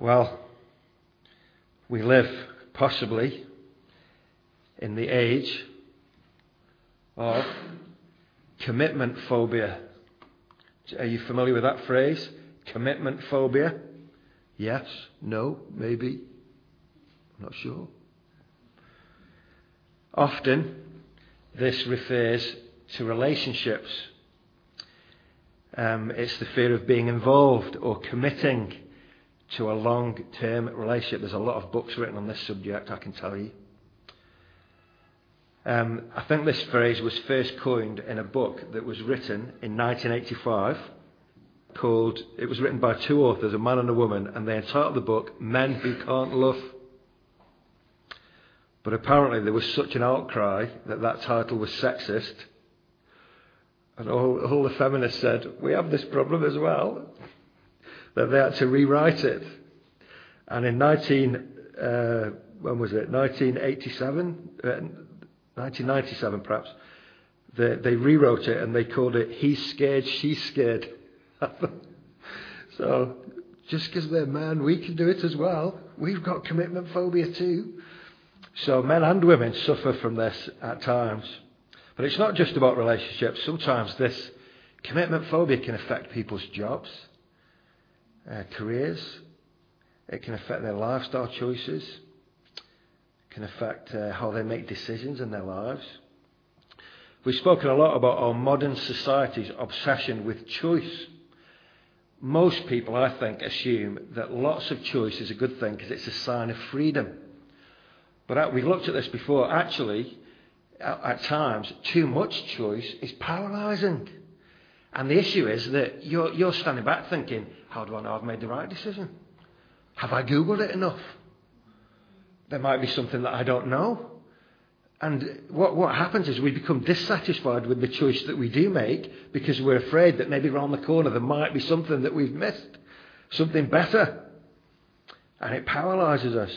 Well, we live possibly in the age of commitment phobia. Are you familiar with that phrase? Commitment phobia? Yes? No? Maybe? I'm not sure. Often, this refers to relationships. Um, it's the fear of being involved or committing to a long term relationship. There's a lot of books written on this subject, I can tell you. Um, I think this phrase was first coined in a book that was written in 1985 called, it was written by two authors, a man and a woman, and they entitled the book Men Who Can't Love. But apparently there was such an outcry that that title was sexist. And all, all the feminists said, we have this problem as well that they had to rewrite it. And in 19, uh, when was it? 1987, uh, 1997 perhaps. They, they rewrote it and they called it "He's scared, she's scared." so just because they're men, we can do it as well. We've got commitment phobia too. So men and women suffer from this at times. But it's not just about relationships. Sometimes this commitment phobia can affect people's jobs uh, careers. It can affect their lifestyle choices. It can affect uh, how they make decisions in their lives. We've spoken a lot about our modern society's obsession with choice. Most people, I think, assume that lots of choice is a good thing because it's a sign of freedom. But we've looked at this before. Actually, at times, too much choice is paralysing. And the issue is that you're, you're standing back thinking, how do I know I've made the right decision? Have I Googled it enough? There might be something that I don't know. And what, what happens is we become dissatisfied with the choice that we do make because we're afraid that maybe around the corner there might be something that we've missed, something better. And it paralyzes us.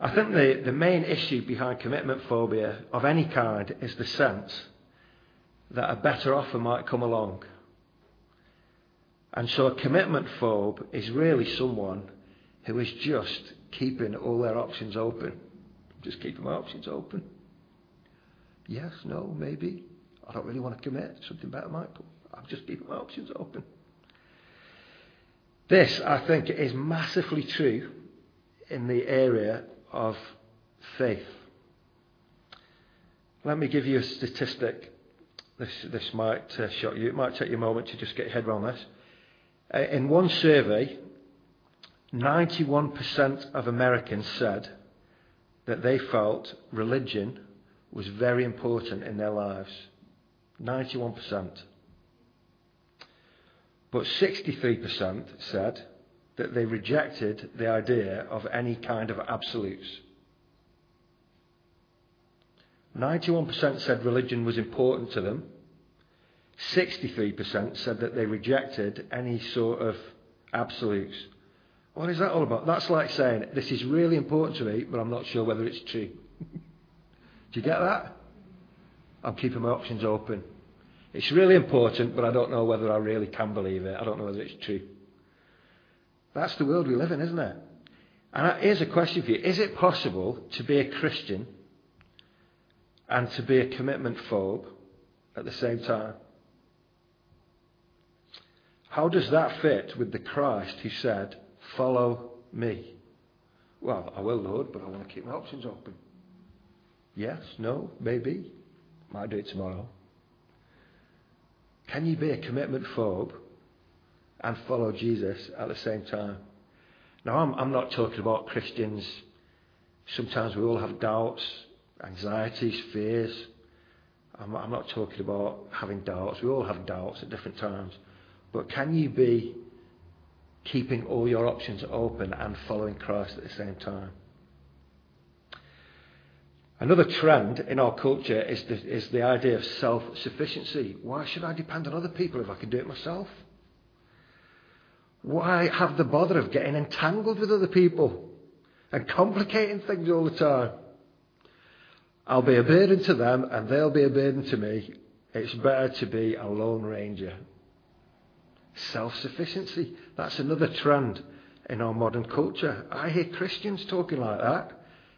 I think the, the main issue behind commitment phobia of any kind is the sense that a better offer might come along. And so a commitment phobe is really someone who is just keeping all their options open. Just keeping my options open. Yes, no, maybe. I don't really want to commit. Something better might come. I'm just keeping my options open. This, I think, is massively true in the area of faith. Let me give you a statistic this, this might uh, shock you. It might take you a moment to just get your head around this. Uh, in one survey, 91% of Americans said that they felt religion was very important in their lives. 91%. But 63% said that they rejected the idea of any kind of absolutes. 91% said religion was important to them. 63% said that they rejected any sort of absolutes. What is that all about? That's like saying, this is really important to me, but I'm not sure whether it's true. Do you get that? I'm keeping my options open. It's really important, but I don't know whether I really can believe it. I don't know whether it's true. That's the world we live in, isn't it? And here's a question for you Is it possible to be a Christian and to be a commitment phobe at the same time. How does that fit with the Christ who said, Follow me? Well, I will, Lord, but I want to keep my options open. Yes, no, maybe. Might do it tomorrow. Can you be a commitment phobe and follow Jesus at the same time? Now, I'm, I'm not talking about Christians. Sometimes we all have doubts anxieties, fears. I'm, I'm not talking about having doubts. We all have doubts at different times. But can you be keeping all your options open and following Christ at the same time? Another trend in our culture is the, is the idea of self sufficiency. Why should I depend on other people if I can do it myself? Why have the bother of getting entangled with other people and complicating things all the time? I'll be a burden to them and they'll be a burden to me. It's better to be a lone ranger. Self sufficiency. That's another trend in our modern culture. I hear Christians talking like that.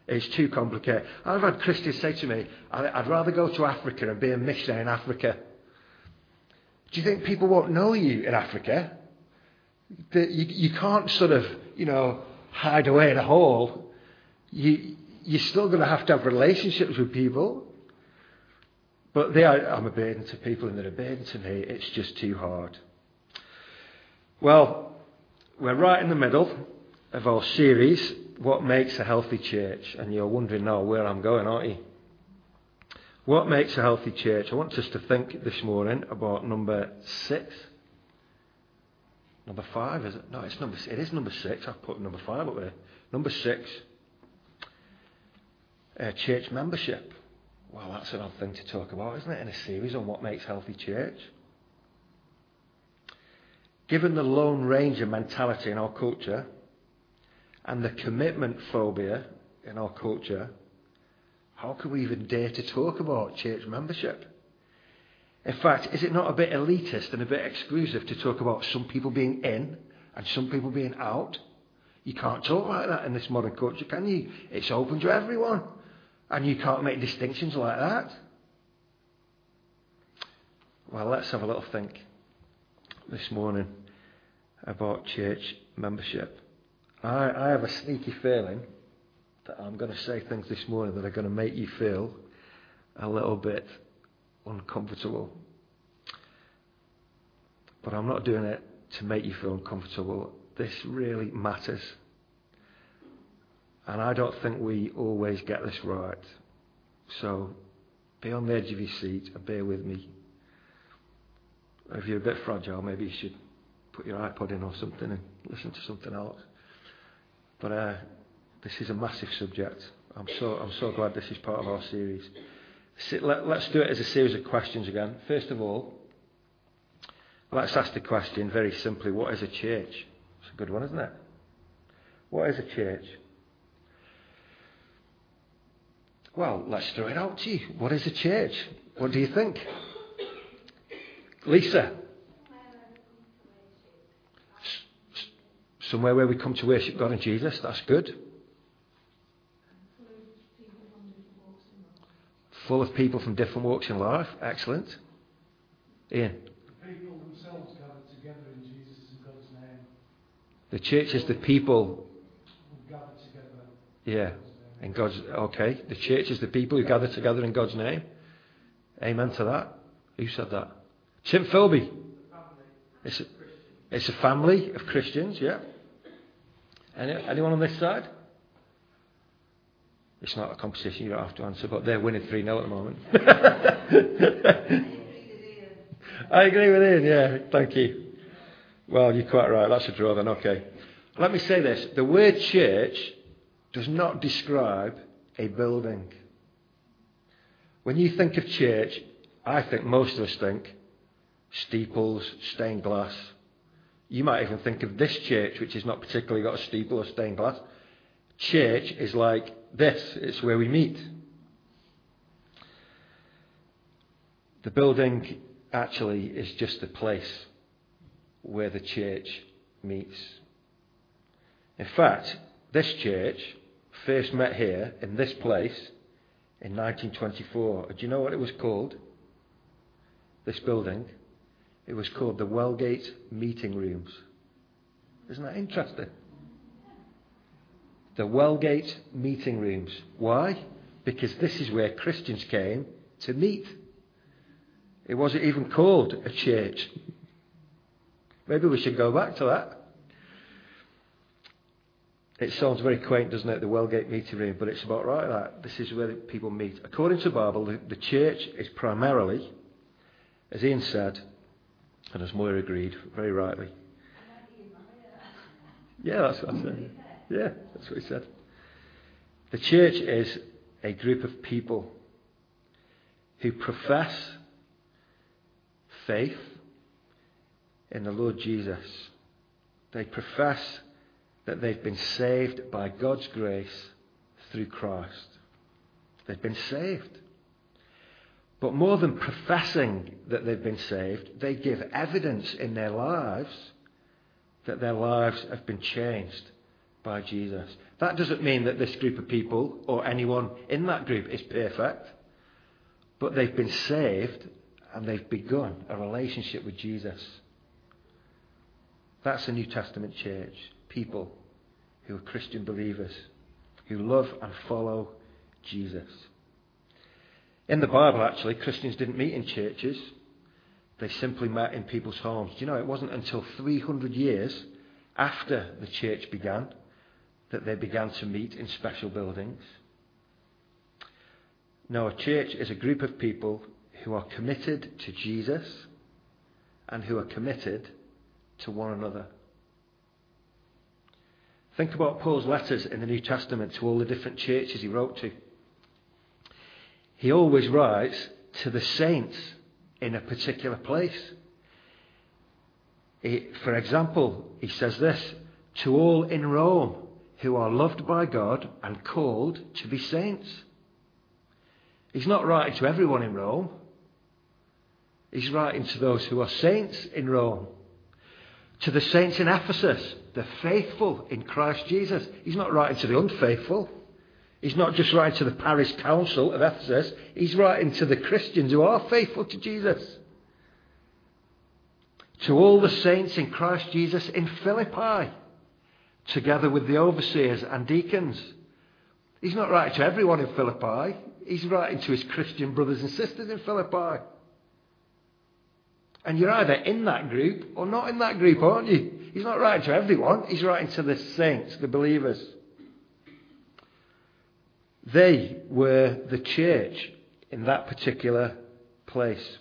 It's too complicated. I've had Christians say to me, I'd rather go to Africa and be a missionary in Africa. Do you think people won't know you in Africa? You, you can't sort of, you know, hide away in a hole. You, you're still going to have to have relationships with people. But they are, I'm a burden to people and they're a burden to me. It's just too hard. Well, we're right in the middle of our series, What Makes a Healthy Church? And you're wondering now where I'm going, aren't you? What makes a healthy church? I want us to think this morning about number six. Number five, is it? No, it's number. It is number six. I've put number five up there. Number six. Uh, church membership. Well, that's an odd thing to talk about, isn't it? In a series on what makes healthy church. Given the Lone Ranger mentality in our culture and the commitment phobia in our culture, how can we even dare to talk about church membership? In fact, is it not a bit elitist and a bit exclusive to talk about some people being in and some people being out? You can't talk like that in this modern culture, can you? It's open to everyone. And you can't make distinctions like that. Well, let's have a little think this morning about church membership. I, I have a sneaky feeling that I'm going to say things this morning that are going to make you feel a little bit uncomfortable. But I'm not doing it to make you feel uncomfortable. This really matters. And I don't think we always get this right. So be on the edge of your seat and bear with me. If you're a bit fragile, maybe you should put your iPod in or something and listen to something else. But uh, this is a massive subject. I'm so, I'm so glad this is part of our series. Let, let's do it as a series of questions again. First of all, let's ask the question very simply what is a church? It's a good one, isn't it? What is a church? Well, let's throw it out to you. What is a church? What do you think? Lisa? Somewhere where we come to worship God and Jesus. That's good. full of people from different walks in life. Excellent. Ian. The people themselves gathered together in Jesus and God's name. The church is the people. Gathered together. Yeah. In God's okay. The church is the people who gather together in God's name. Amen to that. Who said that? Tim Philby. It's a, it's a family of Christians, yeah. Any, anyone on this side? It's not a competition, you don't have to answer, but they're winning 3 0 at the moment. I agree with Ian, yeah, thank you. Well, you're quite right, that's a draw then, okay. Let me say this the word church does not describe a building. When you think of church, I think most of us think steeples, stained glass. You might even think of this church, which has not particularly got a steeple or stained glass. Church is like this is where we meet. The building actually is just the place where the church meets. In fact, this church first met here in this place in 1924. Do you know what it was called? This building? It was called the Wellgate Meeting Rooms. Isn't that interesting? the Wellgate meeting rooms. Why? Because this is where Christians came to meet. It wasn't even called a church. Maybe we should go back to that. It sounds very quaint, doesn't it? The Wellgate meeting room, but it's about right that. This is where people meet. According to the Bible, the, the church is primarily, as Ian said, and as Moira agreed very rightly. Yeah, that's what I said. Yeah, that's what he said. The church is a group of people who profess faith in the Lord Jesus. They profess that they've been saved by God's grace through Christ. They've been saved. But more than professing that they've been saved, they give evidence in their lives that their lives have been changed by Jesus. That doesn't mean that this group of people or anyone in that group is perfect, but they've been saved and they've begun a relationship with Jesus. That's a New Testament church. People who are Christian believers, who love and follow Jesus. In the Bible, actually, Christians didn't meet in churches. They simply met in people's homes. Do you know, it wasn't until 300 years after the church began that they began to meet in special buildings. No, a church is a group of people who are committed to Jesus and who are committed to one another. Think about Paul's letters in the New Testament to all the different churches he wrote to. He always writes to the saints in a particular place. He, for example, he says this to all in Rome who are loved by God and called to be saints. He's not writing to everyone in Rome. He's writing to those who are saints in Rome. To the saints in Ephesus, the faithful in Christ Jesus. He's not writing to the unfaithful. He's not just writing to the parish council of Ephesus. He's writing to the Christians who are faithful to Jesus. To all the saints in Christ Jesus in Philippi, together with the overseers and deacons. He's not writing to everyone in Philippi. He's writing to his Christian brothers and sisters in Philippi. And you're either in that group or not in that group, aren't you? He's not writing to everyone, he's writing to the saints, the believers. They were the church in that particular place.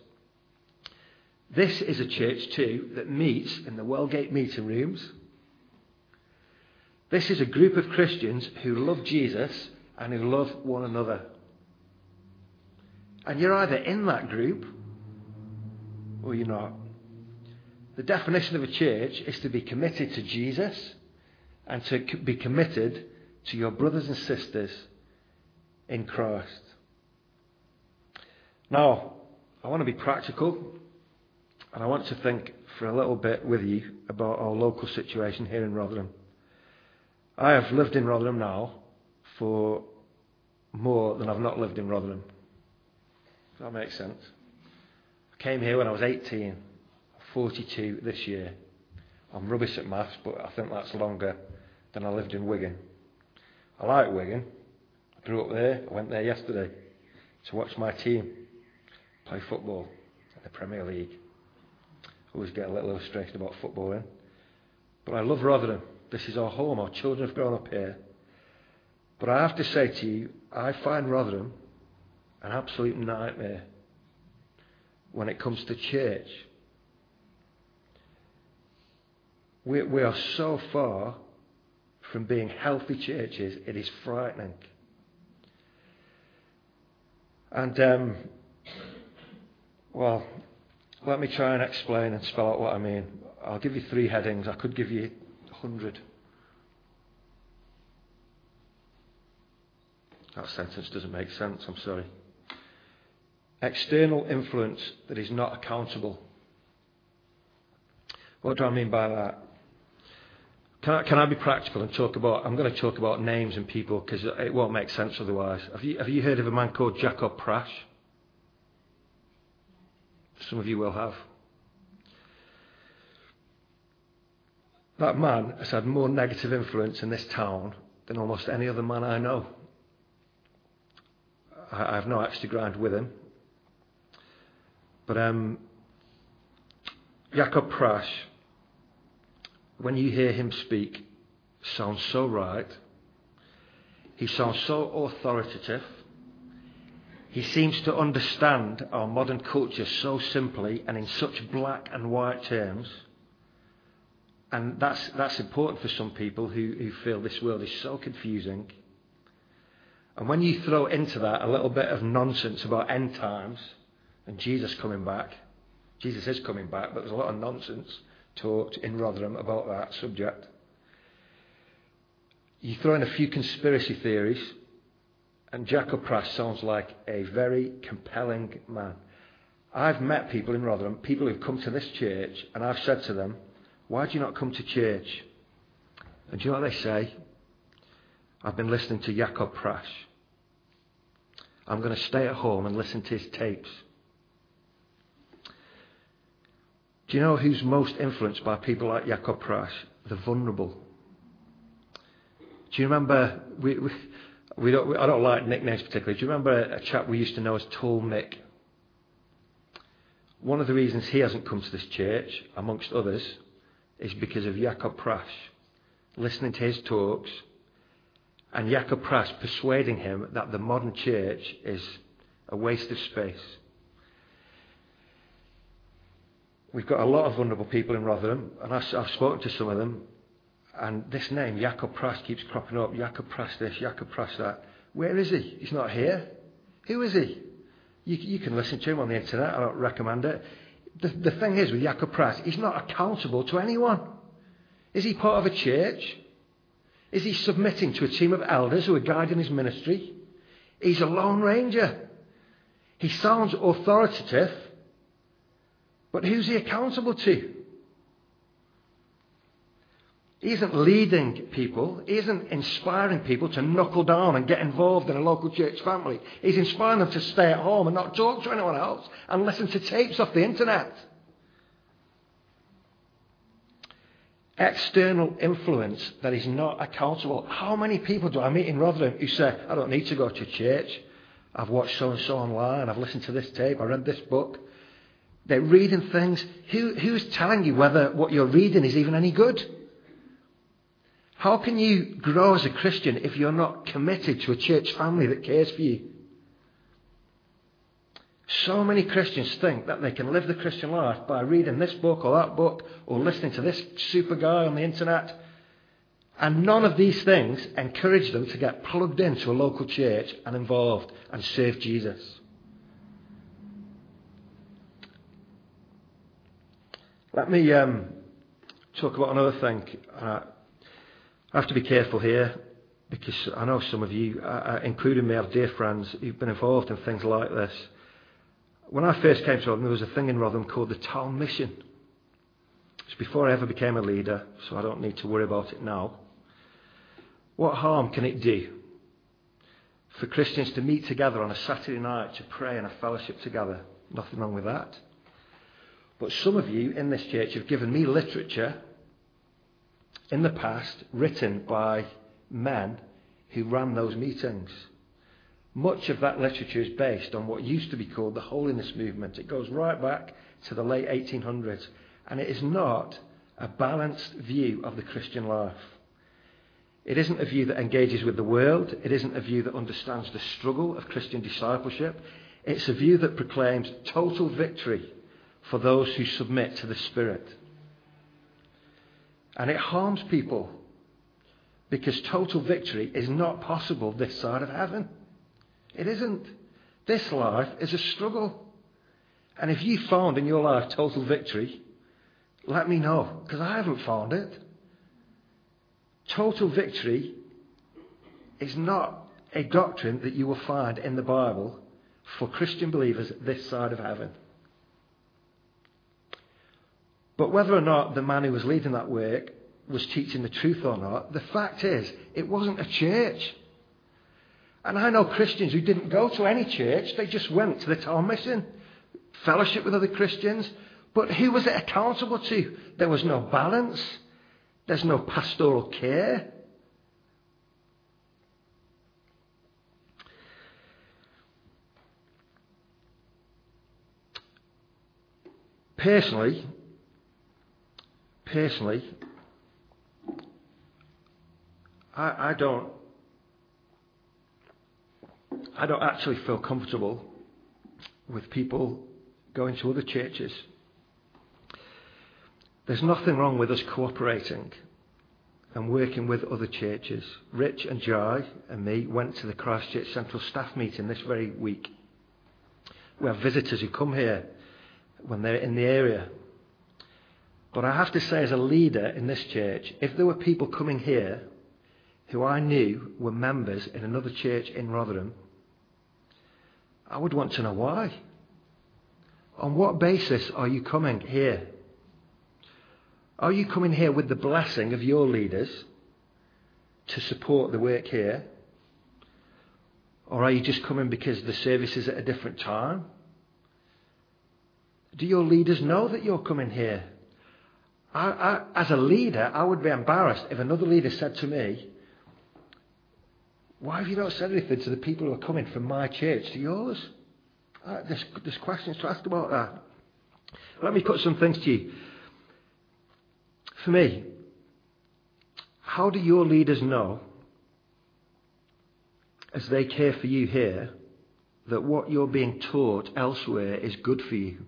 This is a church, too, that meets in the Wellgate meeting rooms. This is a group of Christians who love Jesus and who love one another. And you're either in that group or you're not. The definition of a church is to be committed to Jesus and to be committed to your brothers and sisters in Christ. Now, I want to be practical and I want to think for a little bit with you about our local situation here in Rotherham. I have lived in Rotherham now for more than I've not lived in Rotherham. Does that make sense? Came here when I was 18, 42 this year. I'm rubbish at maths, but I think that's longer than I lived in Wigan. I like Wigan. I grew up there. I went there yesterday to watch my team play football in the Premier League. Always get a little illustrated about football footballing. But I love Rotherham. This is our home. Our children have grown up here. But I have to say to you, I find Rotherham an absolute nightmare when it comes to church. We, we are so far from being healthy churches, it is frightening. And, um, well, let me try and explain and spell out what I mean. I'll give you three headings. I could give you a hundred. That sentence doesn't make sense, I'm sorry. External influence that is not accountable. What do I mean by that? Can I, can I be practical and talk about? I'm going to talk about names and people because it won't make sense otherwise. Have you, have you heard of a man called Jacob Prasch? Some of you will have. That man has had more negative influence in this town than almost any other man I know. I, I have no axe to grind with him. But um, Jacob Prasch, when you hear him speak, sounds so right. He sounds so authoritative. He seems to understand our modern culture so simply and in such black and white terms. And that's, that's important for some people who, who feel this world is so confusing. And when you throw into that a little bit of nonsense about end times, and Jesus coming back. Jesus is coming back, but there's a lot of nonsense talked in Rotherham about that subject. You throw in a few conspiracy theories, and Jacob Prasch sounds like a very compelling man. I've met people in Rotherham, people who've come to this church, and I've said to them, Why do you not come to church? And do you know what they say? I've been listening to Jacob Prasch. I'm going to stay at home and listen to his tapes. Do you know who's most influenced by people like Jacob Prasch? The vulnerable. Do you remember? We, we, we don't, I don't like nicknames particularly. Do you remember a, a chap we used to know as Tall Mick? One of the reasons he hasn't come to this church, amongst others, is because of Jacob Prasch. Listening to his talks, and Jacob Prasch persuading him that the modern church is a waste of space. We've got a lot of vulnerable people in Rotherham, and I've spoken to some of them, and this name, Jacob Prasch, keeps cropping up. Jacob Prasch this, Jacob Prasch that. Where is he? He's not here. Who is he? You, you can listen to him on the internet. I don't recommend it. The, the thing is with Jacob Prasch, he's not accountable to anyone. Is he part of a church? Is he submitting to a team of elders who are guiding his ministry? He's a lone ranger. He sounds authoritative, but who's he accountable to? He isn't leading people. He isn't inspiring people to knuckle down and get involved in a local church family. He's inspiring them to stay at home and not talk to anyone else and listen to tapes off the internet. External influence that is not accountable. How many people do I meet in Rotherham who say, I don't need to go to church. I've watched so and so online. I've listened to this tape. I read this book. They're reading things. Who, who's telling you whether what you're reading is even any good? How can you grow as a Christian if you're not committed to a church family that cares for you? So many Christians think that they can live the Christian life by reading this book or that book or listening to this super guy on the internet. And none of these things encourage them to get plugged into a local church and involved and serve Jesus. Let me um, talk about another thing. Uh, I have to be careful here because I know some of you, uh, including me, have dear friends who've been involved in things like this. When I first came to Rotherham, there was a thing in Rotherham called the Town Mission. It's before I ever became a leader, so I don't need to worry about it now. What harm can it do for Christians to meet together on a Saturday night to pray and a fellowship together? Nothing wrong with that. But some of you in this church have given me literature in the past written by men who ran those meetings. Much of that literature is based on what used to be called the holiness movement. It goes right back to the late 1800s, and it is not a balanced view of the Christian life. It isn't a view that engages with the world. It isn't a view that understands the struggle of Christian discipleship. It's a view that proclaims total victory for those who submit to the Spirit. And it harms people because total victory is not possible this side of heaven. It isn't. This life is a struggle. And if you found in your life total victory, let me know, because I haven't found it. Total victory is not a doctrine that you will find in the Bible for Christian believers this side of heaven. But whether or not the man who was leading that work was teaching the truth or not, the fact is, it wasn't a church. And I know Christians who didn't go to any church, they just went to the town mission, fellowship with other Christians. But who was it accountable to? There was no balance, there's no pastoral care. Personally, personally, I, I don't. I don't actually feel comfortable with people going to other churches. There's nothing wrong with us cooperating and working with other churches. Rich and Jai and me went to the Christchurch Central Staff meeting this very week. We have visitors who come here when they're in the area. But I have to say, as a leader in this church, if there were people coming here who I knew were members in another church in Rotherham, I would want to know why. On what basis are you coming here? Are you coming here with the blessing of your leaders to support the work here? Or are you just coming because the service is at a different time? Do your leaders know that you're coming here? I, I, as a leader, I would be embarrassed if another leader said to me, Why have you not said anything to the people who are coming from my church to yours? Uh, there's, there's questions to ask about that. Let me put some things to you. For me, how do your leaders know, as they care for you here, that what you're being taught elsewhere is good for you?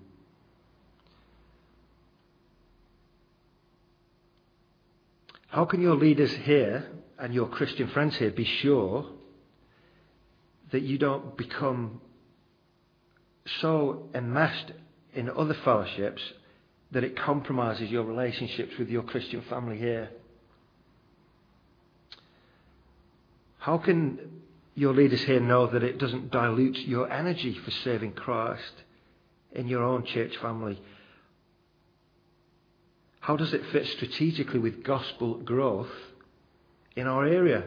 How can your leaders here and your Christian friends here be sure that you don't become so enmeshed in other fellowships that it compromises your relationships with your Christian family here? How can your leaders here know that it doesn't dilute your energy for serving Christ in your own church family? How does it fit strategically with gospel growth in our area?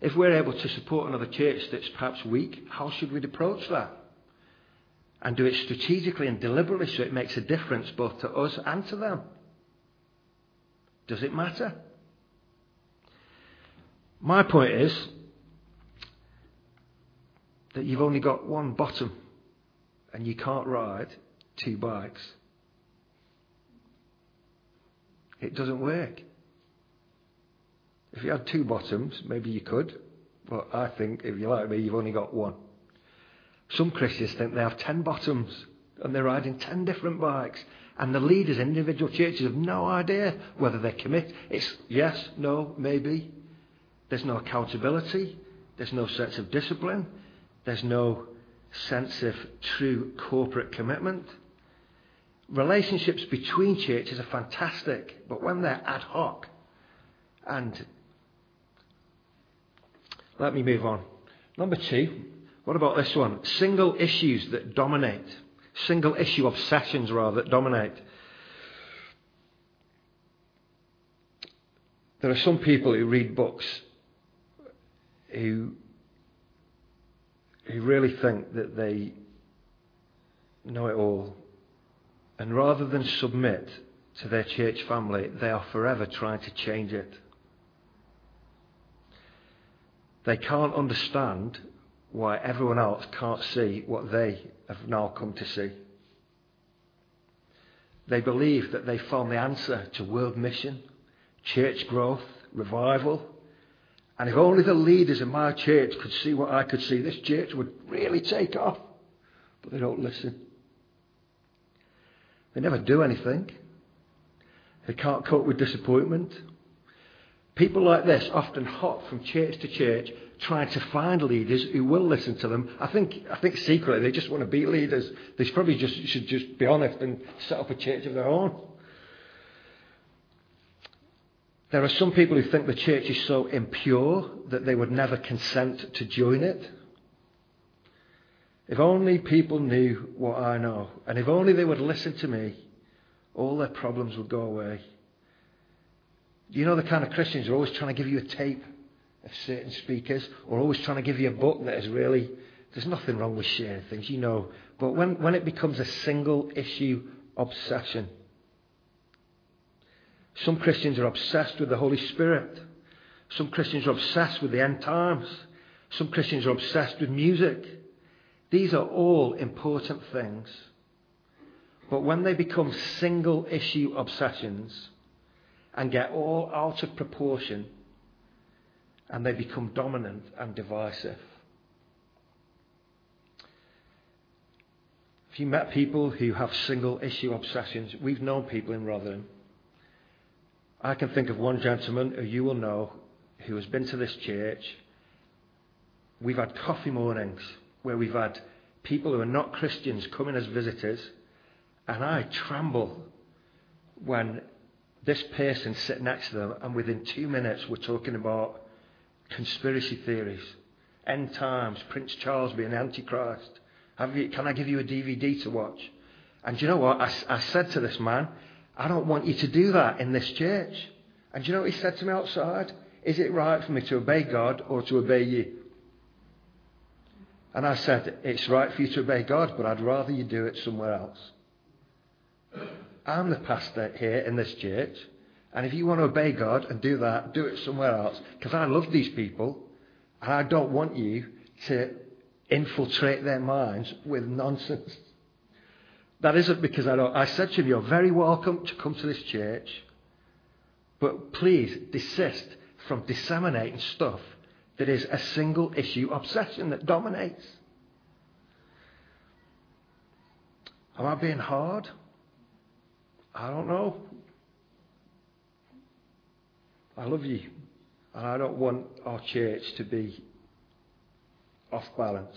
If we're able to support another church that's perhaps weak, how should we approach that? And do it strategically and deliberately so it makes a difference both to us and to them? Does it matter? My point is that you've only got one bottom and you can't ride two bikes. It doesn't work. If you had two bottoms, maybe you could, but I think if you're like me, you've only got one. Some Christians think they have ten bottoms and they're riding ten different bikes. And the leaders in individual churches have no idea whether they commit. It's yes, no, maybe. There's no accountability. There's no sense of discipline. There's no sense of true corporate commitment. Relationships between churches are fantastic, but when they're ad hoc, and let me move on. Number two, what about this one? Single issues that dominate. Single issue obsessions, rather, that dominate. There are some people who read books who, who really think that they know it all. And rather than submit to their church family, they are forever trying to change it. They can't understand why everyone else can't see what they have now come to see. They believe that they found the answer to world mission, church growth, revival. And if only the leaders in my church could see what I could see, this church would really take off. But they don't listen. They never do anything. They can't cope with disappointment. People like this often hop from church to church trying to find leaders who will listen to them. I think, I think secretly they just want to be leaders. They probably just should just be honest and set up a church of their own. There are some people who think the church is so impure that they would never consent to join it. If only people knew what I know, and if only they would listen to me, all their problems would go away. You know the kind of Christians who are always trying to give you a tape of certain speakers, or always trying to give you a book that is really, there's nothing wrong with sharing things, you know. But when, when it becomes a single issue obsession, some Christians are obsessed with the Holy Spirit. Some Christians are obsessed with the end times. Some Christians are obsessed with music. These are all important things. But when they become single issue obsessions and get all out of proportion, and they become dominant and divisive. If you met people who have single issue obsessions, we've known people in Rotherham. I can think of one gentleman who you will know who has been to this church. We've had coffee mornings where we've had people who are not Christians coming as visitors, and I tremble when this person sit next to them, and within two minutes we're talking about conspiracy theories, end times, Prince Charles being Antichrist. You, can I give you a DVD to watch? And do you know what? I, I said to this man, I don't want you to do that in this church. And do you know what he said to me outside? Is it right for me to obey God or to obey you? And I said, It's right for you to obey God, but I'd rather you do it somewhere else. I'm the pastor here in this church, and if you want to obey God and do that, do it somewhere else, because I love these people, and I don't want you to infiltrate their minds with nonsense. That isn't because I don't. I said to him, You're very welcome to come to this church, but please desist from disseminating stuff that is a single issue obsession that dominates. Am I being hard? I don't know. I love you, and I don't want our church to be off balance.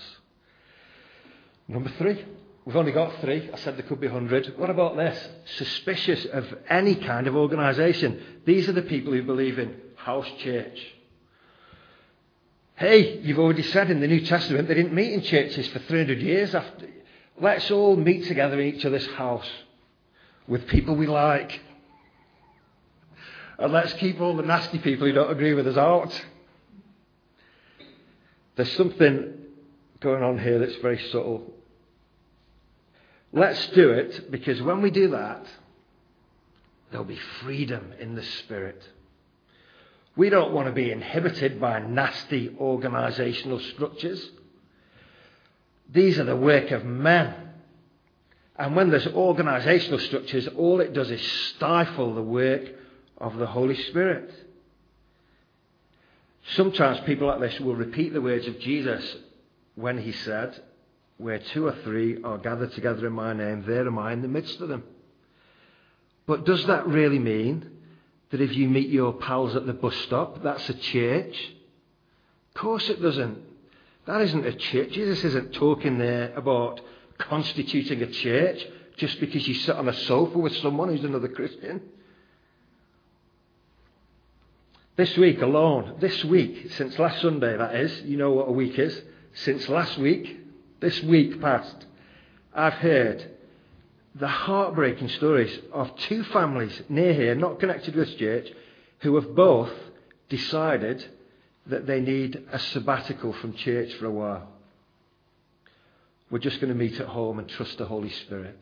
Number three. We've only got three. I said there could be hundred. What about this? Suspicious of any kind of organisation. These are the people who believe in house church. Hey, you've already said in the New Testament they didn't meet in churches for 300 years after. Let's all meet together in each other's house with people we like. And let's keep all the nasty people who don't agree with us out. There's something going on here that's very subtle. Let's do it because when we do that, there'll be freedom in the spirit. We don't want to be inhibited by nasty organisational structures. These are the work of men. And when there's organisational structures, all it does is stifle the work of the Holy Spirit. Sometimes people like this will repeat the words of Jesus when he said, Where two or three are gathered together in my name, there am I in the midst of them. But does that really mean that if you meet your pals at the bus stop, that's a church? Of course it doesn't. That isn't a church. Jesus isn't talking there about constituting a church just because you sit on a sofa with someone who's another Christian. This week alone, this week, since last Sunday, that is, you know what a week is, since last week, this week past, I've heard the heartbreaking stories of two families near here, not connected with church, who have both decided that they need a sabbatical from church for a while. We're just going to meet at home and trust the Holy Spirit.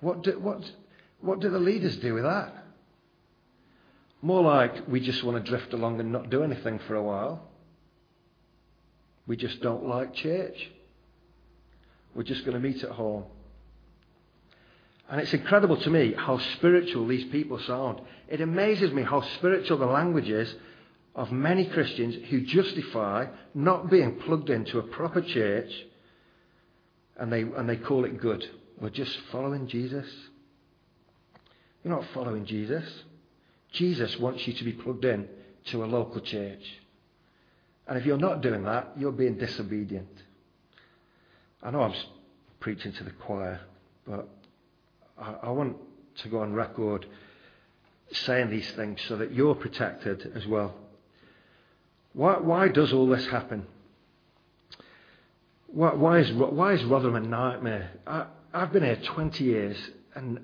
What do, what, what do the leaders do with that? More like we just want to drift along and not do anything for a while. We just don't like church. We're just going to meet at home. And it's incredible to me how spiritual these people sound. It amazes me how spiritual the language is of many Christians who justify not being plugged into a proper church and they, and they call it good. We're just following Jesus. You're not following Jesus. Jesus wants you to be plugged in to a local church. And if you're not doing that, you're being disobedient. I know I'm preaching to the choir, but I, I want to go on record saying these things so that you're protected as well. Why, why does all this happen? Why, why, is, why is Rotherham a nightmare? I, I've been here 20 years and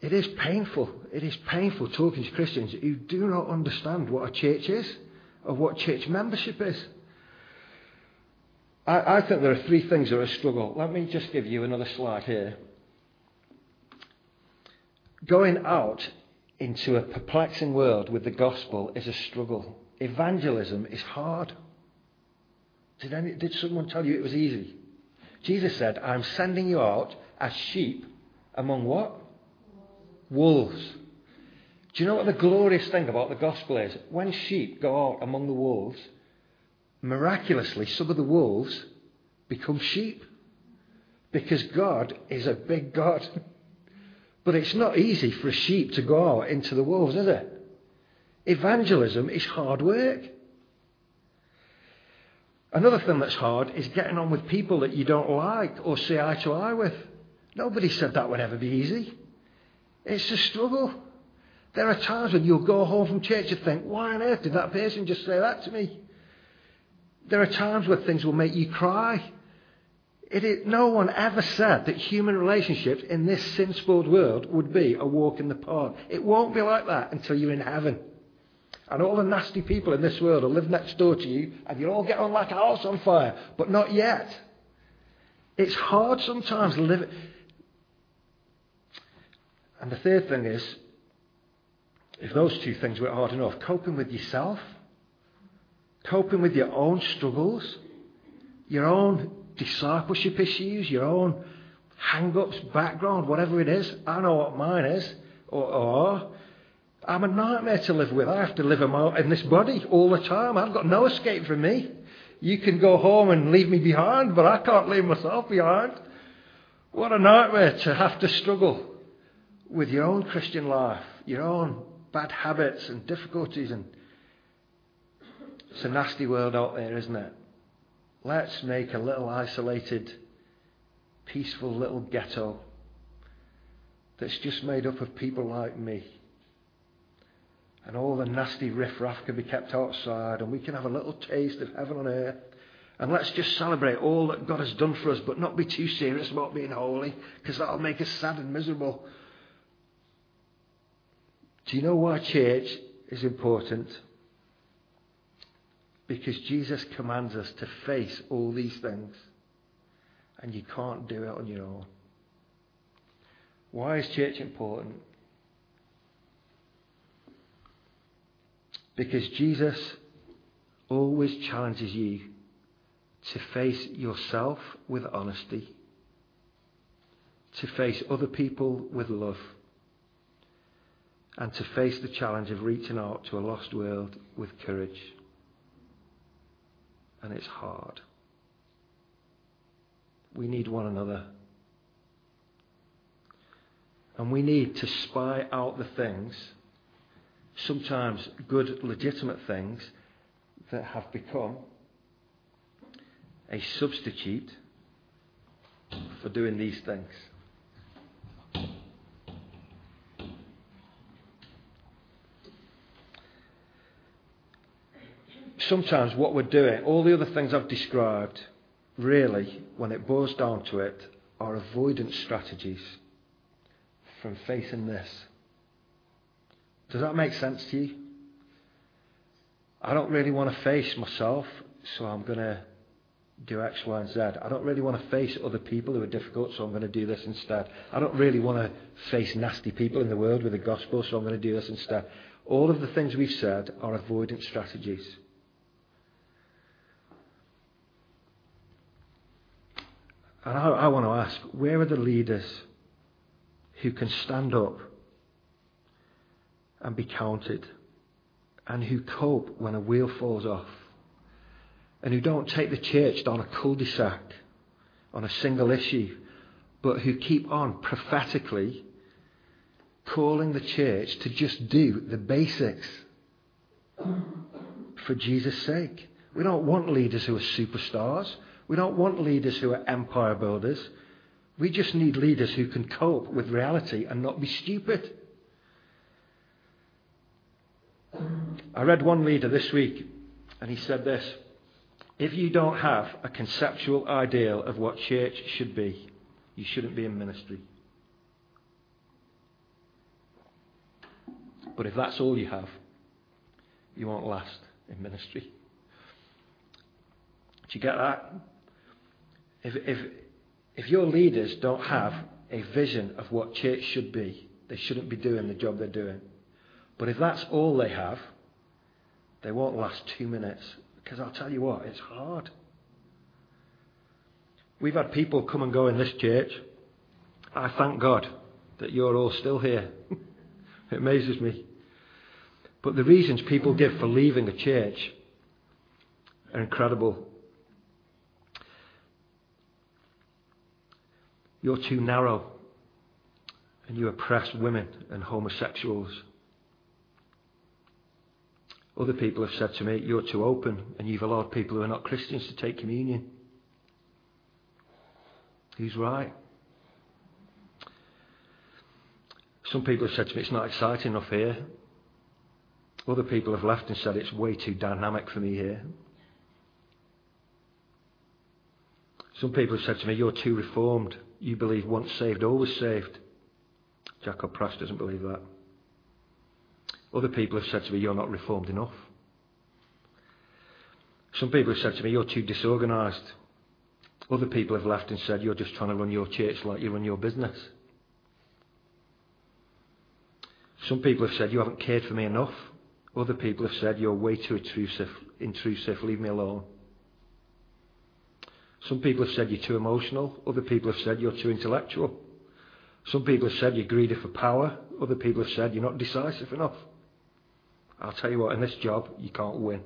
it is painful. It is painful talking to Christians who do not understand what a church is or what church membership is. I, I think there are three things that are a struggle. Let me just give you another slide here. Going out into a perplexing world with the gospel is a struggle. Evangelism is hard. Did, any, did someone tell you it was easy? Jesus said, I'm sending you out as sheep among what? Wolves. Do you know what the glorious thing about the gospel is? When sheep go out among the wolves, miraculously, some of the wolves become sheep. Because God is a big God. But it's not easy for a sheep to go out into the wolves, is it? Evangelism is hard work. Another thing that's hard is getting on with people that you don't like or see eye to eye with. Nobody said that would ever be easy. It's a struggle. There are times when you'll go home from church and think, why on earth did that person just say that to me? There are times where things will make you cry. No one ever said that human relationships in this sin spoiled world would be a walk in the park. It won't be like that until you're in heaven. And all the nasty people in this world will live next door to you and you'll all get on like a house on fire. But not yet. It's hard sometimes living. And the third thing is, if those two things were hard enough, coping with yourself, coping with your own struggles, your own discipleship issues, your own hang ups, background, whatever it is. I know what mine is, or, or I'm a nightmare to live with. I have to live in this body all the time. I've got no escape from me. You can go home and leave me behind, but I can't leave myself behind. What a nightmare to have to struggle with your own Christian life, your own bad habits and difficulties. And it's a nasty world out there, isn't it? Let's make a little isolated, peaceful little ghetto that's just made up of people like me. And all the nasty riffraff can be kept outside, and we can have a little taste of heaven on earth. And let's just celebrate all that God has done for us, but not be too serious about being holy, because that'll make us sad and miserable. Do you know why church is important? Because Jesus commands us to face all these things. And you can't do it on your own. Why is church important? Because Jesus always challenges you to face yourself with honesty, to face other people with love, and to face the challenge of reaching out to a lost world with courage and it's hard. We need one another. And we need to spy out the things, sometimes good, legitimate things, that have become a substitute for doing these things. Sometimes what we're doing, all the other things I've described, really, when it boils down to it, are avoidance strategies from facing this. Does that make sense to you? I don't really want to face myself, so I'm going to do X, Y, and Z. I don't really want to face other people who are difficult, so I'm going to do this instead. I don't really want to face nasty people in the world with the gospel, so I'm going to do this instead. All of the things we've said are avoidance strategies. And I, I want to ask where are the leaders who can stand up and be counted and who cope when a wheel falls off and who don't take the church down a cul de sac on a single issue but who keep on prophetically calling the church to just do the basics for Jesus' sake. We don't want leaders who are superstars. We don't want leaders who are empire builders. We just need leaders who can cope with reality and not be stupid. I read one leader this week, and he said this If you don't have a conceptual ideal of what church should be, you shouldn't be in ministry. But if that's all you have, you won't last in ministry. Do you get that? If, if, if your leaders don't have a vision of what church should be, they shouldn't be doing the job they're doing. But if that's all they have, they won't last two minutes. Because I'll tell you what, it's hard. We've had people come and go in this church. I thank God that you're all still here. it amazes me. But the reasons people give for leaving a church are incredible. You're too narrow. And you oppress women and homosexuals. Other people have said to me, You're too open, and you've allowed people who are not Christians to take communion. Who's right? Some people have said to me, It's not exciting enough here. Other people have left and said, It's way too dynamic for me here. Some people have said to me, You're too reformed. You believe once saved, always saved. Jacob Prasch doesn't believe that. Other people have said to me, You're not reformed enough. Some people have said to me, You're too disorganised. Other people have laughed and said, You're just trying to run your church like you run your business. Some people have said, You haven't cared for me enough. Other people have said, You're way too intrusive, intrusive, leave me alone. Some people have said, You're too emotional. Other people have said, You're too intellectual. Some people have said, You're greedy for power. Other people have said, You're not decisive enough. I'll tell you what, in this job, you can't win.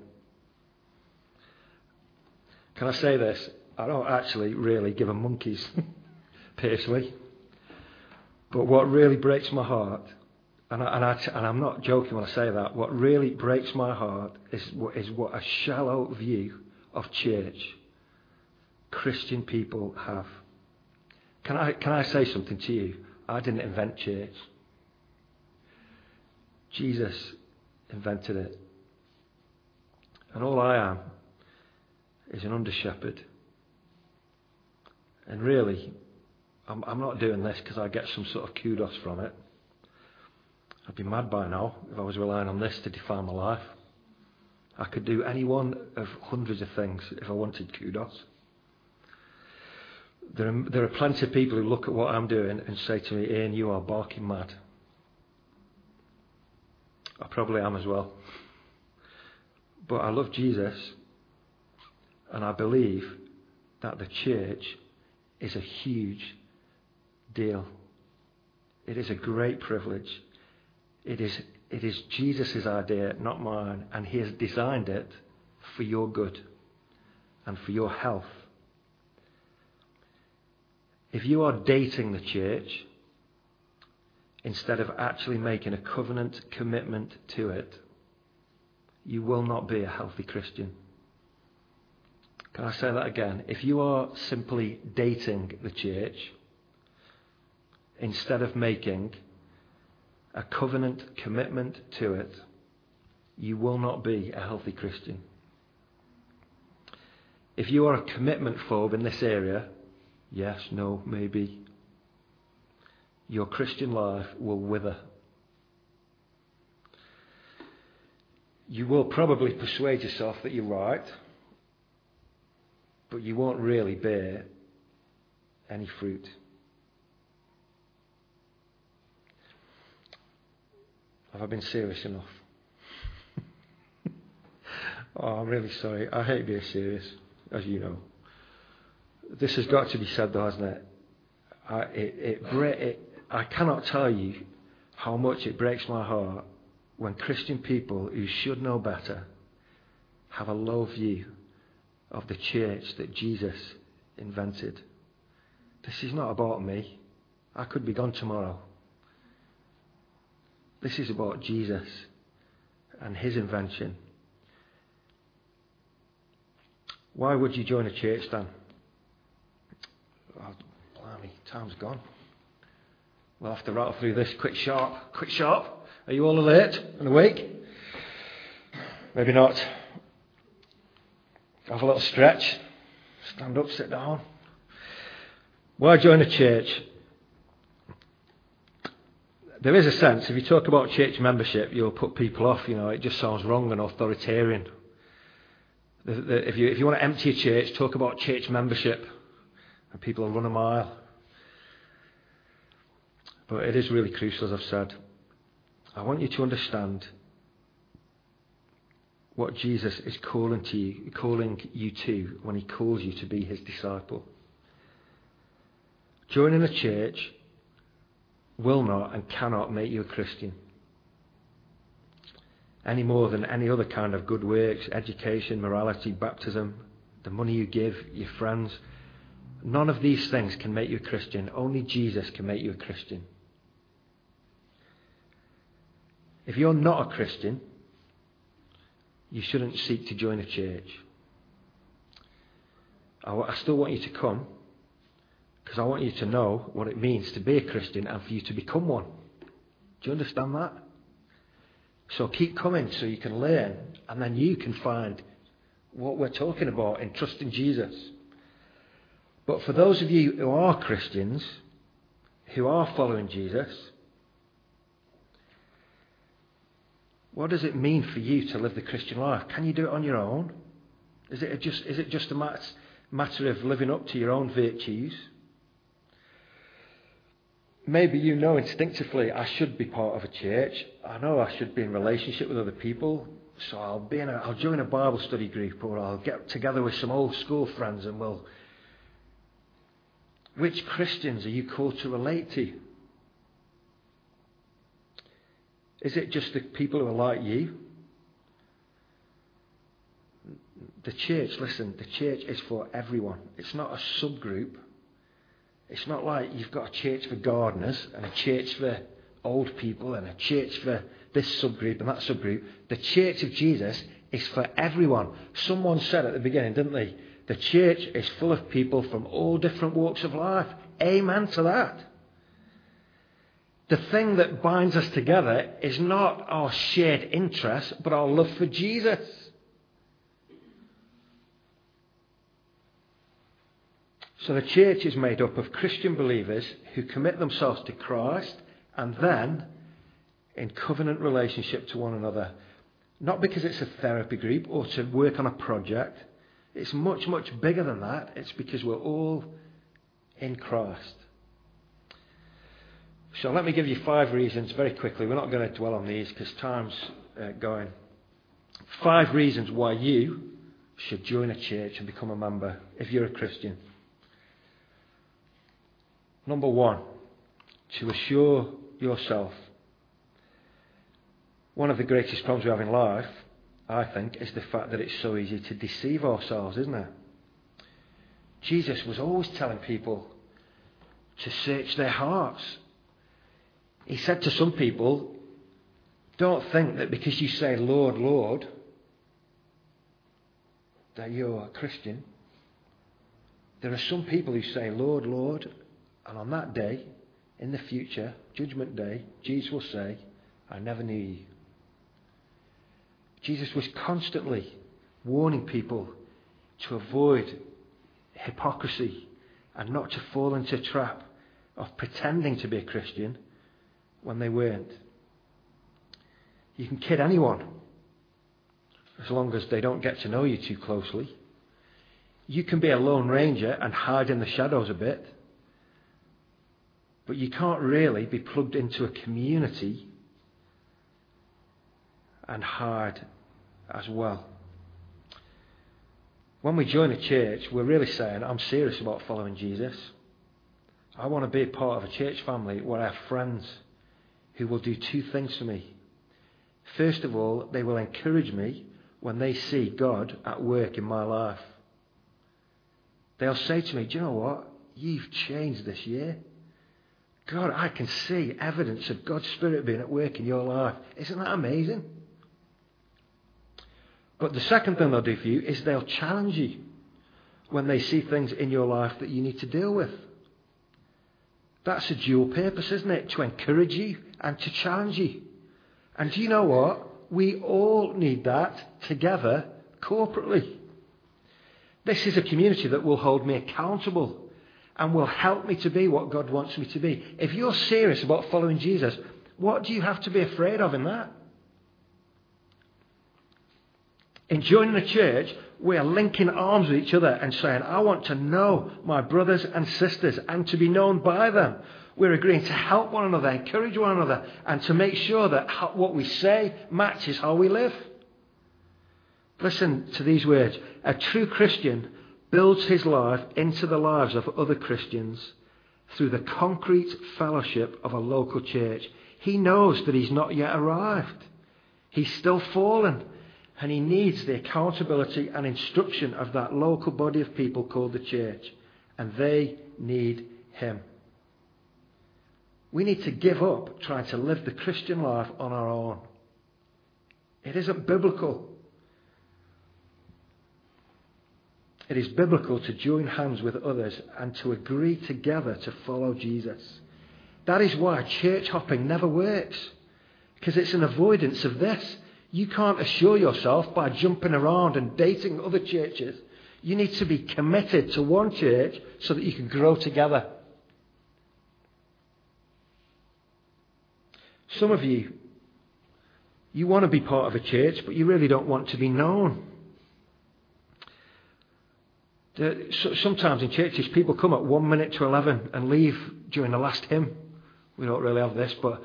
Can I say this? I don't actually really give a monkey's, personally. But what really breaks my heart and, I, I'm not joking when I say that. What really breaks my heart is, is what a shallow view of church Christian people have. Can I, can I say something to you? I didn't invent church. Jesus invented it. And all I am is an under shepherd. And really, I'm, I'm not doing this because I get some sort of kudos from it. I'd be mad by now if I was relying on this to define my life. I could do any one of hundreds of things if I wanted kudos. There are, there are plenty of people who look at what I'm doing and say to me, Ian, you are barking mad. I probably am as well. But I love Jesus and I believe that the church is a huge deal. It is a great privilege. It is, it is Jesus' idea, not mine, and He has designed it for your good and for your health. If you are dating the church instead of actually making a covenant commitment to it, you will not be a healthy Christian. Can I say that again? If you are simply dating the church instead of making a covenant commitment to it, you will not be a healthy Christian. If you are a commitment phobe in this area, yes, no, maybe, your Christian life will wither. You will probably persuade yourself that you're right, but you won't really bear any fruit. Have I been serious enough? oh, I'm really sorry. I hate being serious, as you know. This has got to be said, though, hasn't it? I, it, it, it I cannot tell you how much it breaks my heart when Christian people who should know better have a low view of the church that Jesus invented. This is not about me. I could be gone tomorrow. This is about Jesus and his invention. Why would you join a church then? Oh, blimey, time's gone. We'll have to rattle through this quick sharp. Quick sharp. Are you all alert and awake? Maybe not. Have a little stretch. Stand up, sit down. Why join a church? there is a sense, if you talk about church membership, you'll put people off. You know, it just sounds wrong and authoritarian. If, you, if you want to empty a church, talk about church membership, and people will run a mile. But it is really crucial, as I've said. I want you to understand what Jesus is calling to you, calling you to when he calls you to be his disciple. Joining a church will not and cannot make you a Christian. Any more than any other kind of good works, education, morality, baptism, the money you give, your friends. None of these things can make you a Christian. Only Jesus can make you a Christian. If you're not a Christian, you shouldn't seek to join a church. I still want you to come because I want you to know what it means to be a Christian and for you to become one. Do you understand that? So keep coming so you can learn and then you can find what we're talking about in trusting Jesus. But for those of you who are Christians, who are following Jesus, what does it mean for you to live the Christian life? Can you do it on your own? Is it just, is it just a matter of living up to your own virtues? Maybe you know instinctively I should be part of a church. I know I should be in relationship with other people. So I'll be in a, I'll join a Bible study group or I'll get together with some old school friends and we'll. Which Christians are you called to relate to? Is it just the people who are like you? The church, listen, the church is for everyone. It's not a subgroup. It's not like you've got a church for gardeners and a church for old people and a church for this subgroup and that subgroup. The church of Jesus is for everyone. Someone said at the beginning, didn't they? The church is full of people from all different walks of life. Amen to that. The thing that binds us together is not our shared interest, but our love for Jesus. So the church is made up of Christian believers who commit themselves to Christ and then in covenant relationship to one another. Not because it's a therapy group or to work on a project. It's much, much bigger than that. It's because we're all in Christ. So let me give you five reasons very quickly. We're not going to dwell on these because time's uh, going. Five reasons why you should join a church and become a member if you're a Christian. Number one, to assure yourself one of the greatest problems we have in life, I think, is the fact that it's so easy to deceive ourselves, isn't it? Jesus was always telling people to search their hearts. He said to some people, Don't think that because you say, Lord, Lord, that you're a Christian. There are some people who say, Lord, Lord, and on that day, in the future, Judgment Day, Jesus will say, I never knew you. Jesus was constantly warning people to avoid hypocrisy and not to fall into a trap of pretending to be a Christian when they weren't. You can kid anyone as long as they don't get to know you too closely. You can be a lone ranger and hide in the shadows a bit, but you can't really be plugged into a community and hard as well. When we join a church, we're really saying, I'm serious about following Jesus. I want to be a part of a church family where I have friends who will do two things for me. First of all, they will encourage me when they see God at work in my life. They'll say to me, Do you know what? You've changed this year. God, I can see evidence of God's Spirit being at work in your life. Isn't that amazing? But the second thing they'll do for you is they'll challenge you when they see things in your life that you need to deal with. That's a dual purpose, isn't it? To encourage you and to challenge you. And do you know what? We all need that together corporately. This is a community that will hold me accountable and will help me to be what God wants me to be. If you're serious about following Jesus, what do you have to be afraid of in that? In joining a church, we are linking arms with each other and saying, I want to know my brothers and sisters and to be known by them. We're agreeing to help one another, encourage one another, and to make sure that what we say matches how we live. Listen to these words. A true Christian builds his life into the lives of other Christians through the concrete fellowship of a local church. He knows that he's not yet arrived. He's still fallen. And he needs the accountability and instruction of that local body of people called the church. And they need him. We need to give up trying to live the Christian life on our own. It isn't biblical. It is biblical to join hands with others and to agree together to follow Jesus. That is why church hopping never works, because it's an avoidance of this. You can't assure yourself by jumping around and dating other churches. You need to be committed to one church so that you can grow together. Some of you, you want to be part of a church, but you really don't want to be known. Sometimes in churches, people come at one minute to 11 and leave during the last hymn. We don't really have this, but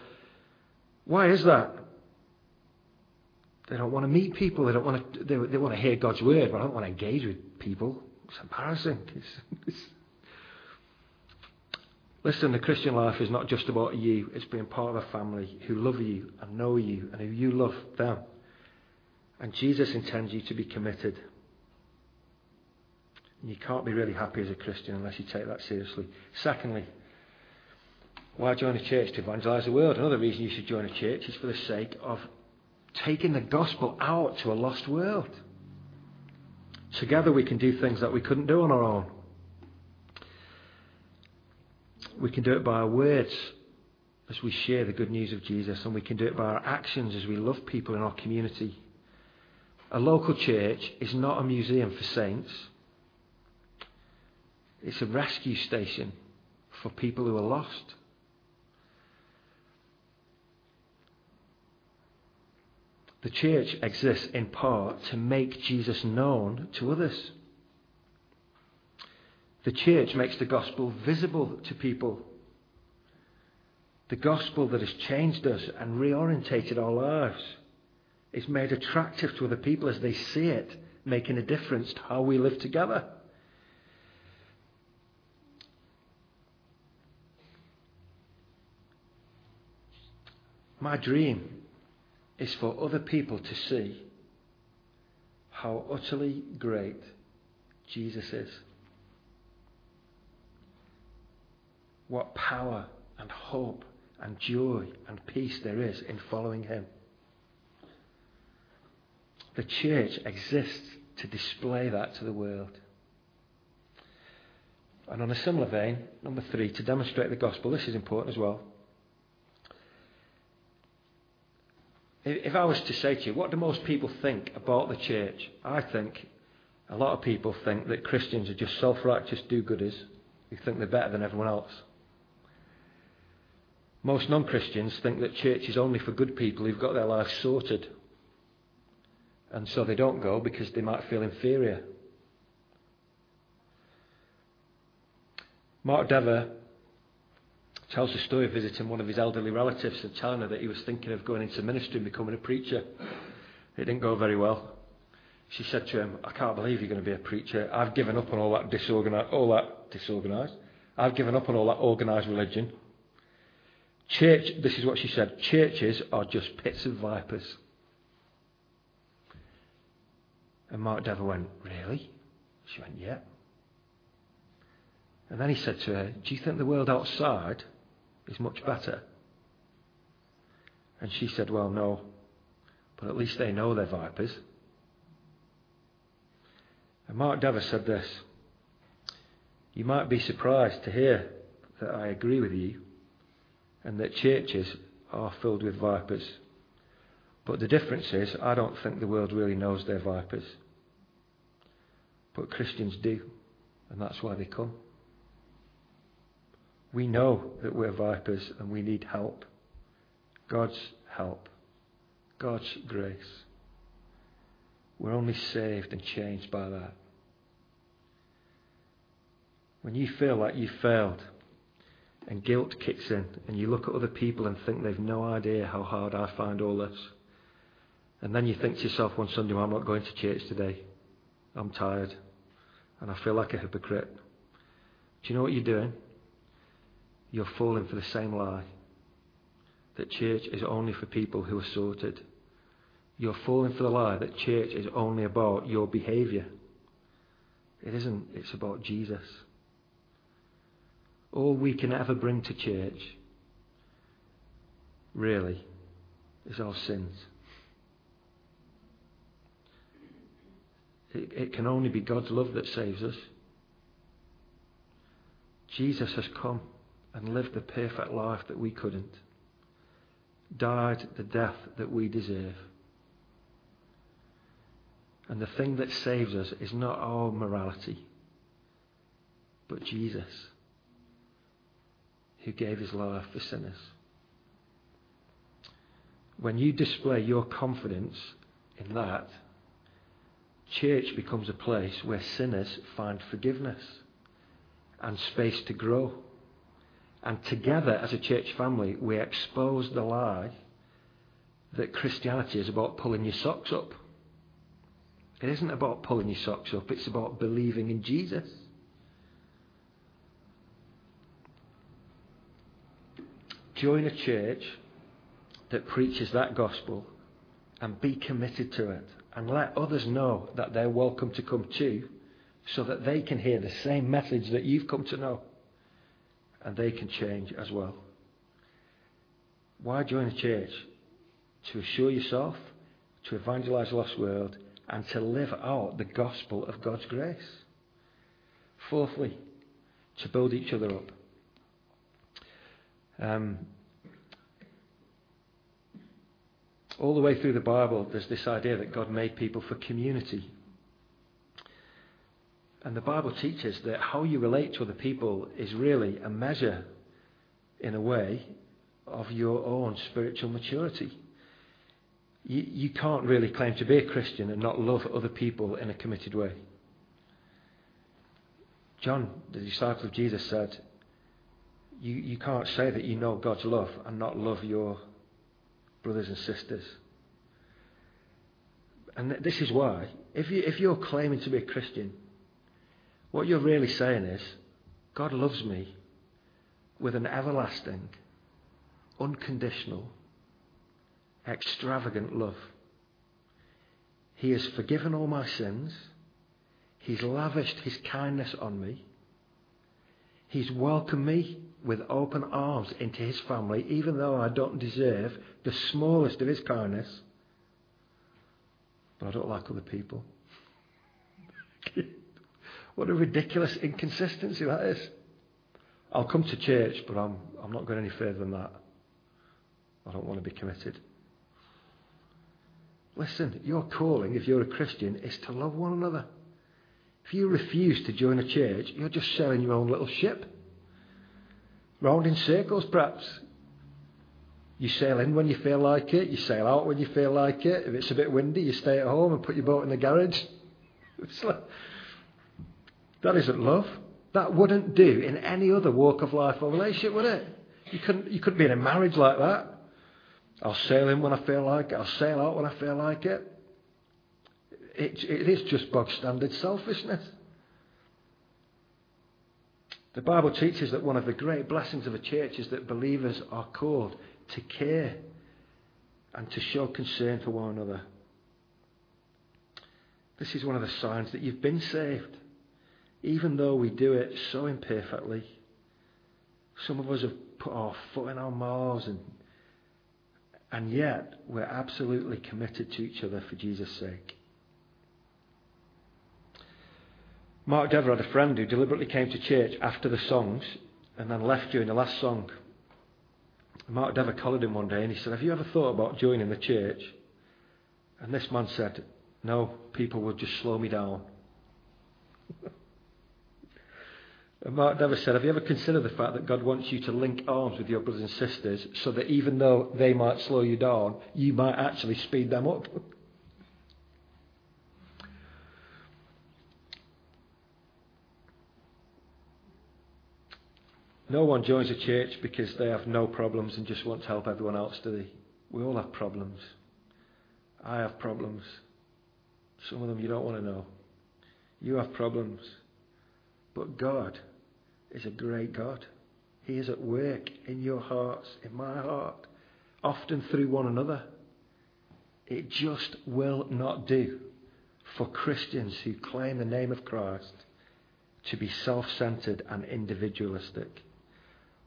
why is that? They don't want to meet people. They don't want to. They, they want to hear God's word, but I don't want to engage with people. It's embarrassing. It's, it's... Listen, the Christian life is not just about you. It's being part of a family who love you and know you, and who you love them. And Jesus intends you to be committed. And you can't be really happy as a Christian unless you take that seriously. Secondly, why join a church to evangelize the world? Another reason you should join a church is for the sake of taking the gospel out to a lost world. Together we can do things that we couldn't do on our own. We can do it by our words as we share the good news of Jesus, and we can do it by our actions as we love people in our community. A local church is not a museum for saints, it's a rescue station for people who are lost. The church exists in part to make Jesus known to others. The church makes the gospel visible to people. The gospel that has changed us and reorientated our lives is made attractive to other people as they see it, making a difference to how we live together. My dream is for other people to see how utterly great Jesus is. What power and hope and joy and peace there is in following Him. The church exists to display that to the world. And on a similar vein, number three, to demonstrate the gospel, this is important as well. If I was to say to you, what do most people think about the church? I think a lot of people think that Christians are just self righteous do gooders who think they're better than everyone else. Most non Christians think that church is only for good people who've got their lives sorted. And so they don't go because they might feel inferior. Mark Dever tells the story of visiting one of his elderly relatives and telling her that he was thinking of going into ministry and becoming a preacher. It didn't go very well. She said to him, I can't believe you're going to be a preacher. I've given up on all that disorganized, all that disorganized. I've given up on all that organized religion. Church, this is what she said, churches are just pits of vipers. And Mark Dever went, Really? She went, Yeah. And then he said to her, Do you think the world outside is much better. And she said, Well, no, but at least they know they're vipers. And Mark Dever said this You might be surprised to hear that I agree with you and that churches are filled with vipers. But the difference is, I don't think the world really knows they're vipers. But Christians do, and that's why they come. We know that we're vipers and we need help. God's help. God's grace. We're only saved and changed by that. When you feel like you've failed and guilt kicks in and you look at other people and think they've no idea how hard I find all this, and then you think to yourself one Sunday, well, I'm not going to church today. I'm tired and I feel like a hypocrite. Do you know what you're doing? You're falling for the same lie that church is only for people who are sorted. You're falling for the lie that church is only about your behaviour. It isn't, it's about Jesus. All we can ever bring to church, really, is our sins. It, it can only be God's love that saves us. Jesus has come and lived the perfect life that we couldn't, died the death that we deserve. And the thing that saves us is not our morality, but Jesus, who gave his life for sinners. When you display your confidence in that, church becomes a place where sinners find forgiveness and space to grow. And together as a church family, we expose the lie that Christianity is about pulling your socks up. It isn't about pulling your socks up, it's about believing in Jesus. Join a church that preaches that gospel and be committed to it and let others know that they're welcome to come too so that they can hear the same message that you've come to know and they can change as well. Why join a church? To assure yourself, to evangelize the lost world, and to live out the gospel of God's grace. Fourthly, to build each other up. Um, all the way through the Bible, there's this idea that God made people for community. And the Bible teaches that how you relate to other people is really a measure, in a way, of your own spiritual maturity. You, you can't really claim to be a Christian and not love other people in a committed way. John, the disciple of Jesus, said, you, you can't say that you know God's love and not love your brothers and sisters. And this is why, if, you, if you're claiming to be a Christian, what you're really saying is, God loves me with an everlasting, unconditional, extravagant love. He has forgiven all my sins. He's lavished his kindness on me. He's welcomed me with open arms into his family, even though I don't deserve the smallest of his kindness. But I don't like other people. what a ridiculous inconsistency that is. I'll come to church, but I'm, I'm not going any further than that. I don't want to be committed. Listen, your calling, if you're a Christian, is to love one another. If you refuse to join a church, you're just sailing your own little ship. Round in circles, perhaps. You sail in when you feel like it, you sail out when you feel like it. If it's a bit windy, you stay at home and put your boat in the garage. Like, that isn't love. That wouldn't do in any other walk of life or relationship, would it? You couldn't, you couldn't be in a marriage like that. I'll sail in when I feel like it. I'll sail out when I feel like it. It, it is just bog standard selfishness. The Bible teaches that one of the great blessings of a church is that believers are called to care and to show concern for one another. This is one of the signs that you've been saved, even though we do it so imperfectly. Some of us have put our foot in our mouths and and yet, we're absolutely committed to each other for Jesus' sake. Mark Dever had a friend who deliberately came to church after the songs and then left during the last song. Mark Dever collared him one day and he said, Have you ever thought about joining the church? And this man said, No, people would just slow me down. Mark Dever said, Have you ever considered the fact that God wants you to link arms with your brothers and sisters so that even though they might slow you down, you might actually speed them up? No one joins a church because they have no problems and just want to help everyone else, do they? We all have problems. I have problems. Some of them you don't want to know. You have problems. But God is a great God. He is at work in your hearts, in my heart, often through one another. It just will not do for Christians who claim the name of Christ to be self centered and individualistic.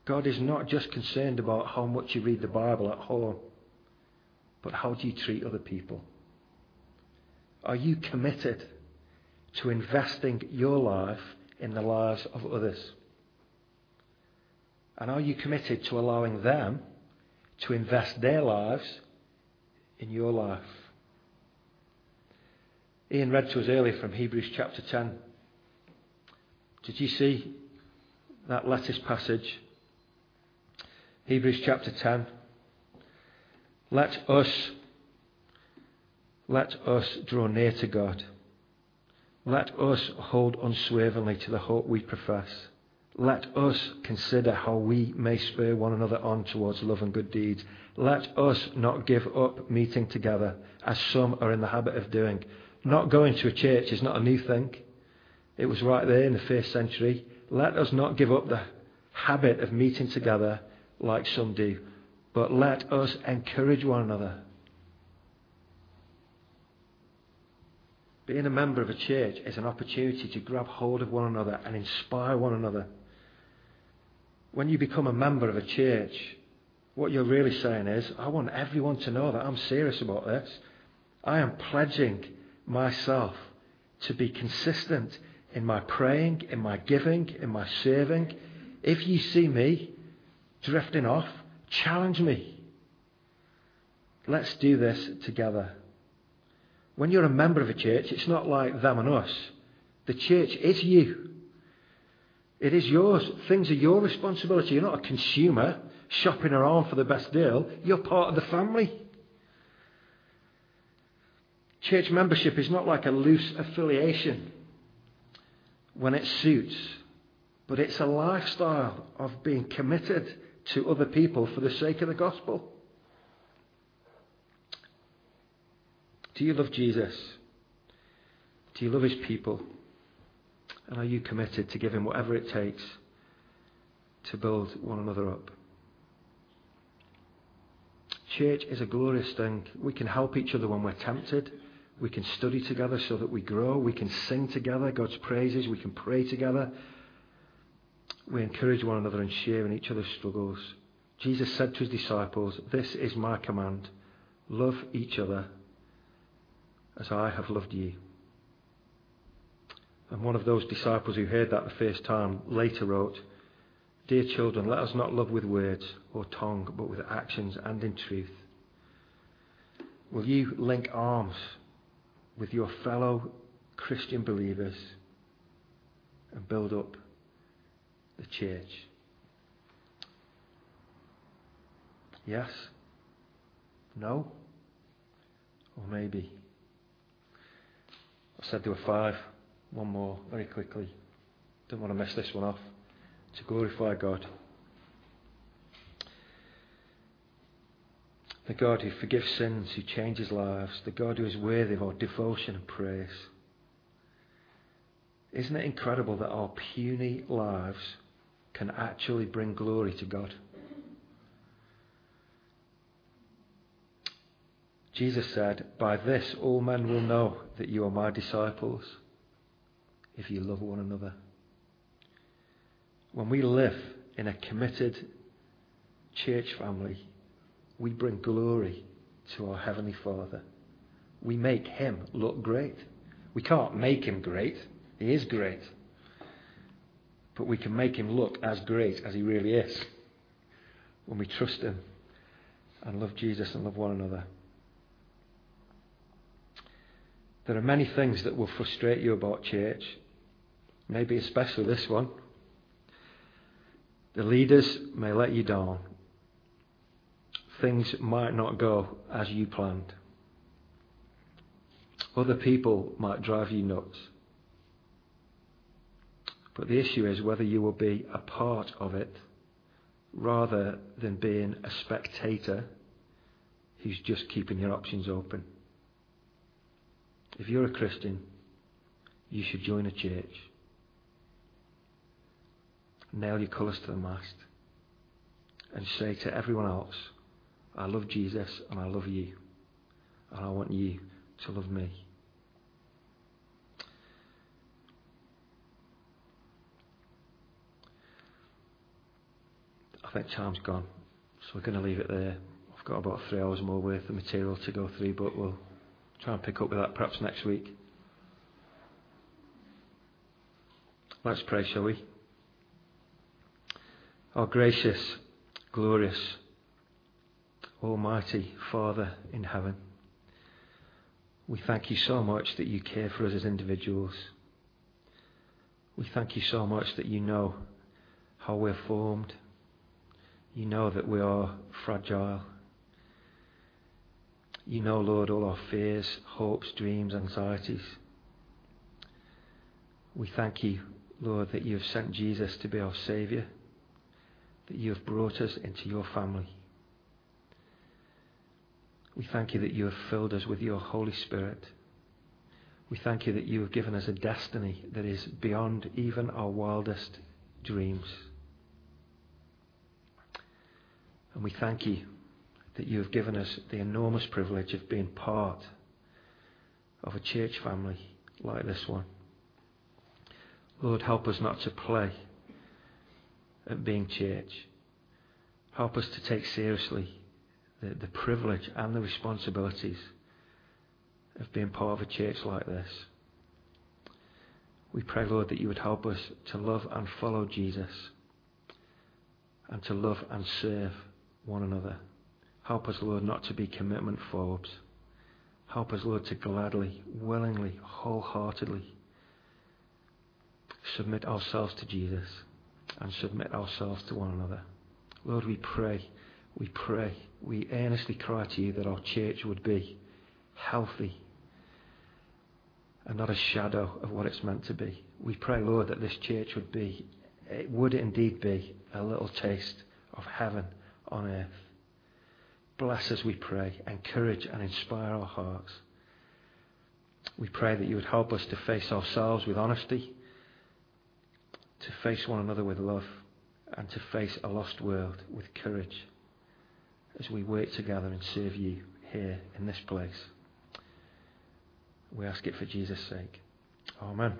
God is not just concerned about how much you read the Bible at home, but how do you treat other people? Are you committed to investing your life in the lives of others? And are you committed to allowing them to invest their lives in your life? Ian read to us earlier from Hebrews chapter 10. Did you see that lettuce passage? Hebrews chapter 10. Let us, let us draw near to God. Let us hold unswervingly to the hope we profess. Let us consider how we may spur one another on towards love and good deeds. Let us not give up meeting together, as some are in the habit of doing. Not going to a church is not a new thing. It was right there in the first century. Let us not give up the habit of meeting together like some do, but let us encourage one another. Being a member of a church is an opportunity to grab hold of one another and inspire one another. When you become a member of a church, what you're really saying is, I want everyone to know that I'm serious about this. I am pledging myself to be consistent in my praying, in my giving, in my serving. If you see me drifting off, challenge me. Let's do this together. When you're a member of a church, it's not like them and us. The church is you. It is yours. Things are your responsibility. You're not a consumer shopping around for the best deal. You're part of the family. Church membership is not like a loose affiliation when it suits, but it's a lifestyle of being committed to other people for the sake of the gospel. Do you love Jesus? Do you love his people? And are you committed to give him whatever it takes to build one another up? Church is a glorious thing. We can help each other when we're tempted. We can study together so that we grow. We can sing together God's praises. We can pray together. We encourage one another and share in each other's struggles. Jesus said to his disciples, This is my command love each other as I have loved you. And one of those disciples who heard that the first time later wrote, Dear children, let us not love with words or tongue, but with actions and in truth. Will you link arms with your fellow Christian believers and build up the church? Yes? No? Or maybe? I said there were five. One more, very quickly. Don't want to miss this one off. To glorify God. The God who forgives sins, who changes lives, the God who is worthy of our devotion and praise. Isn't it incredible that our puny lives can actually bring glory to God? Jesus said, By this all men will know that you are my disciples, if you love one another. When we live in a committed church family, we bring glory to our Heavenly Father. We make Him look great. We can't make Him great, He is great. But we can make Him look as great as He really is when we trust Him and love Jesus and love one another. There are many things that will frustrate you about church, maybe especially this one. The leaders may let you down. Things might not go as you planned. Other people might drive you nuts. But the issue is whether you will be a part of it rather than being a spectator who's just keeping your options open. If you're a Christian, you should join a church. Nail your colours to the mast and say to everyone else, I love Jesus and I love you. And I want you to love me. I think time's gone, so we're going to leave it there. I've got about three hours more worth of material to go through, but we'll try and pick up with that perhaps next week. Let's pray, shall we? Our gracious, glorious, almighty Father in heaven, We thank you so much that you care for us as individuals. We thank you so much that you know how we're formed. You know that we are fragile. You know, Lord, all our fears, hopes, dreams, anxieties. We thank you, Lord, that you have sent Jesus to be our Saviour, that you have brought us into your family. We thank you that you have filled us with your Holy Spirit. We thank you that you have given us a destiny that is beyond even our wildest dreams. And we thank you that you have given us the enormous privilege of being part of a church family like this one. Lord, help us not to play at being church. Help us to take seriously the, the privilege and the responsibilities of being part of a church like this. We pray, Lord, that you would help us to love and follow Jesus and to love and serve one another. Help us, Lord, not to be commitment phobes. Help us, Lord, to gladly, willingly, wholeheartedly submit ourselves to Jesus and submit ourselves to one another. Lord, we pray, we pray, we earnestly cry to you that our church would be healthy and not a shadow of what it's meant to be. We pray, Lord, that this church would be, it would indeed be a little taste of heaven on earth. Bless us, we pray. Encourage and inspire our hearts. We pray that you would help us to face ourselves with honesty, to face one another with love, and to face a lost world with courage as we work together and serve you here in this place. We ask it for Jesus' sake. Amen.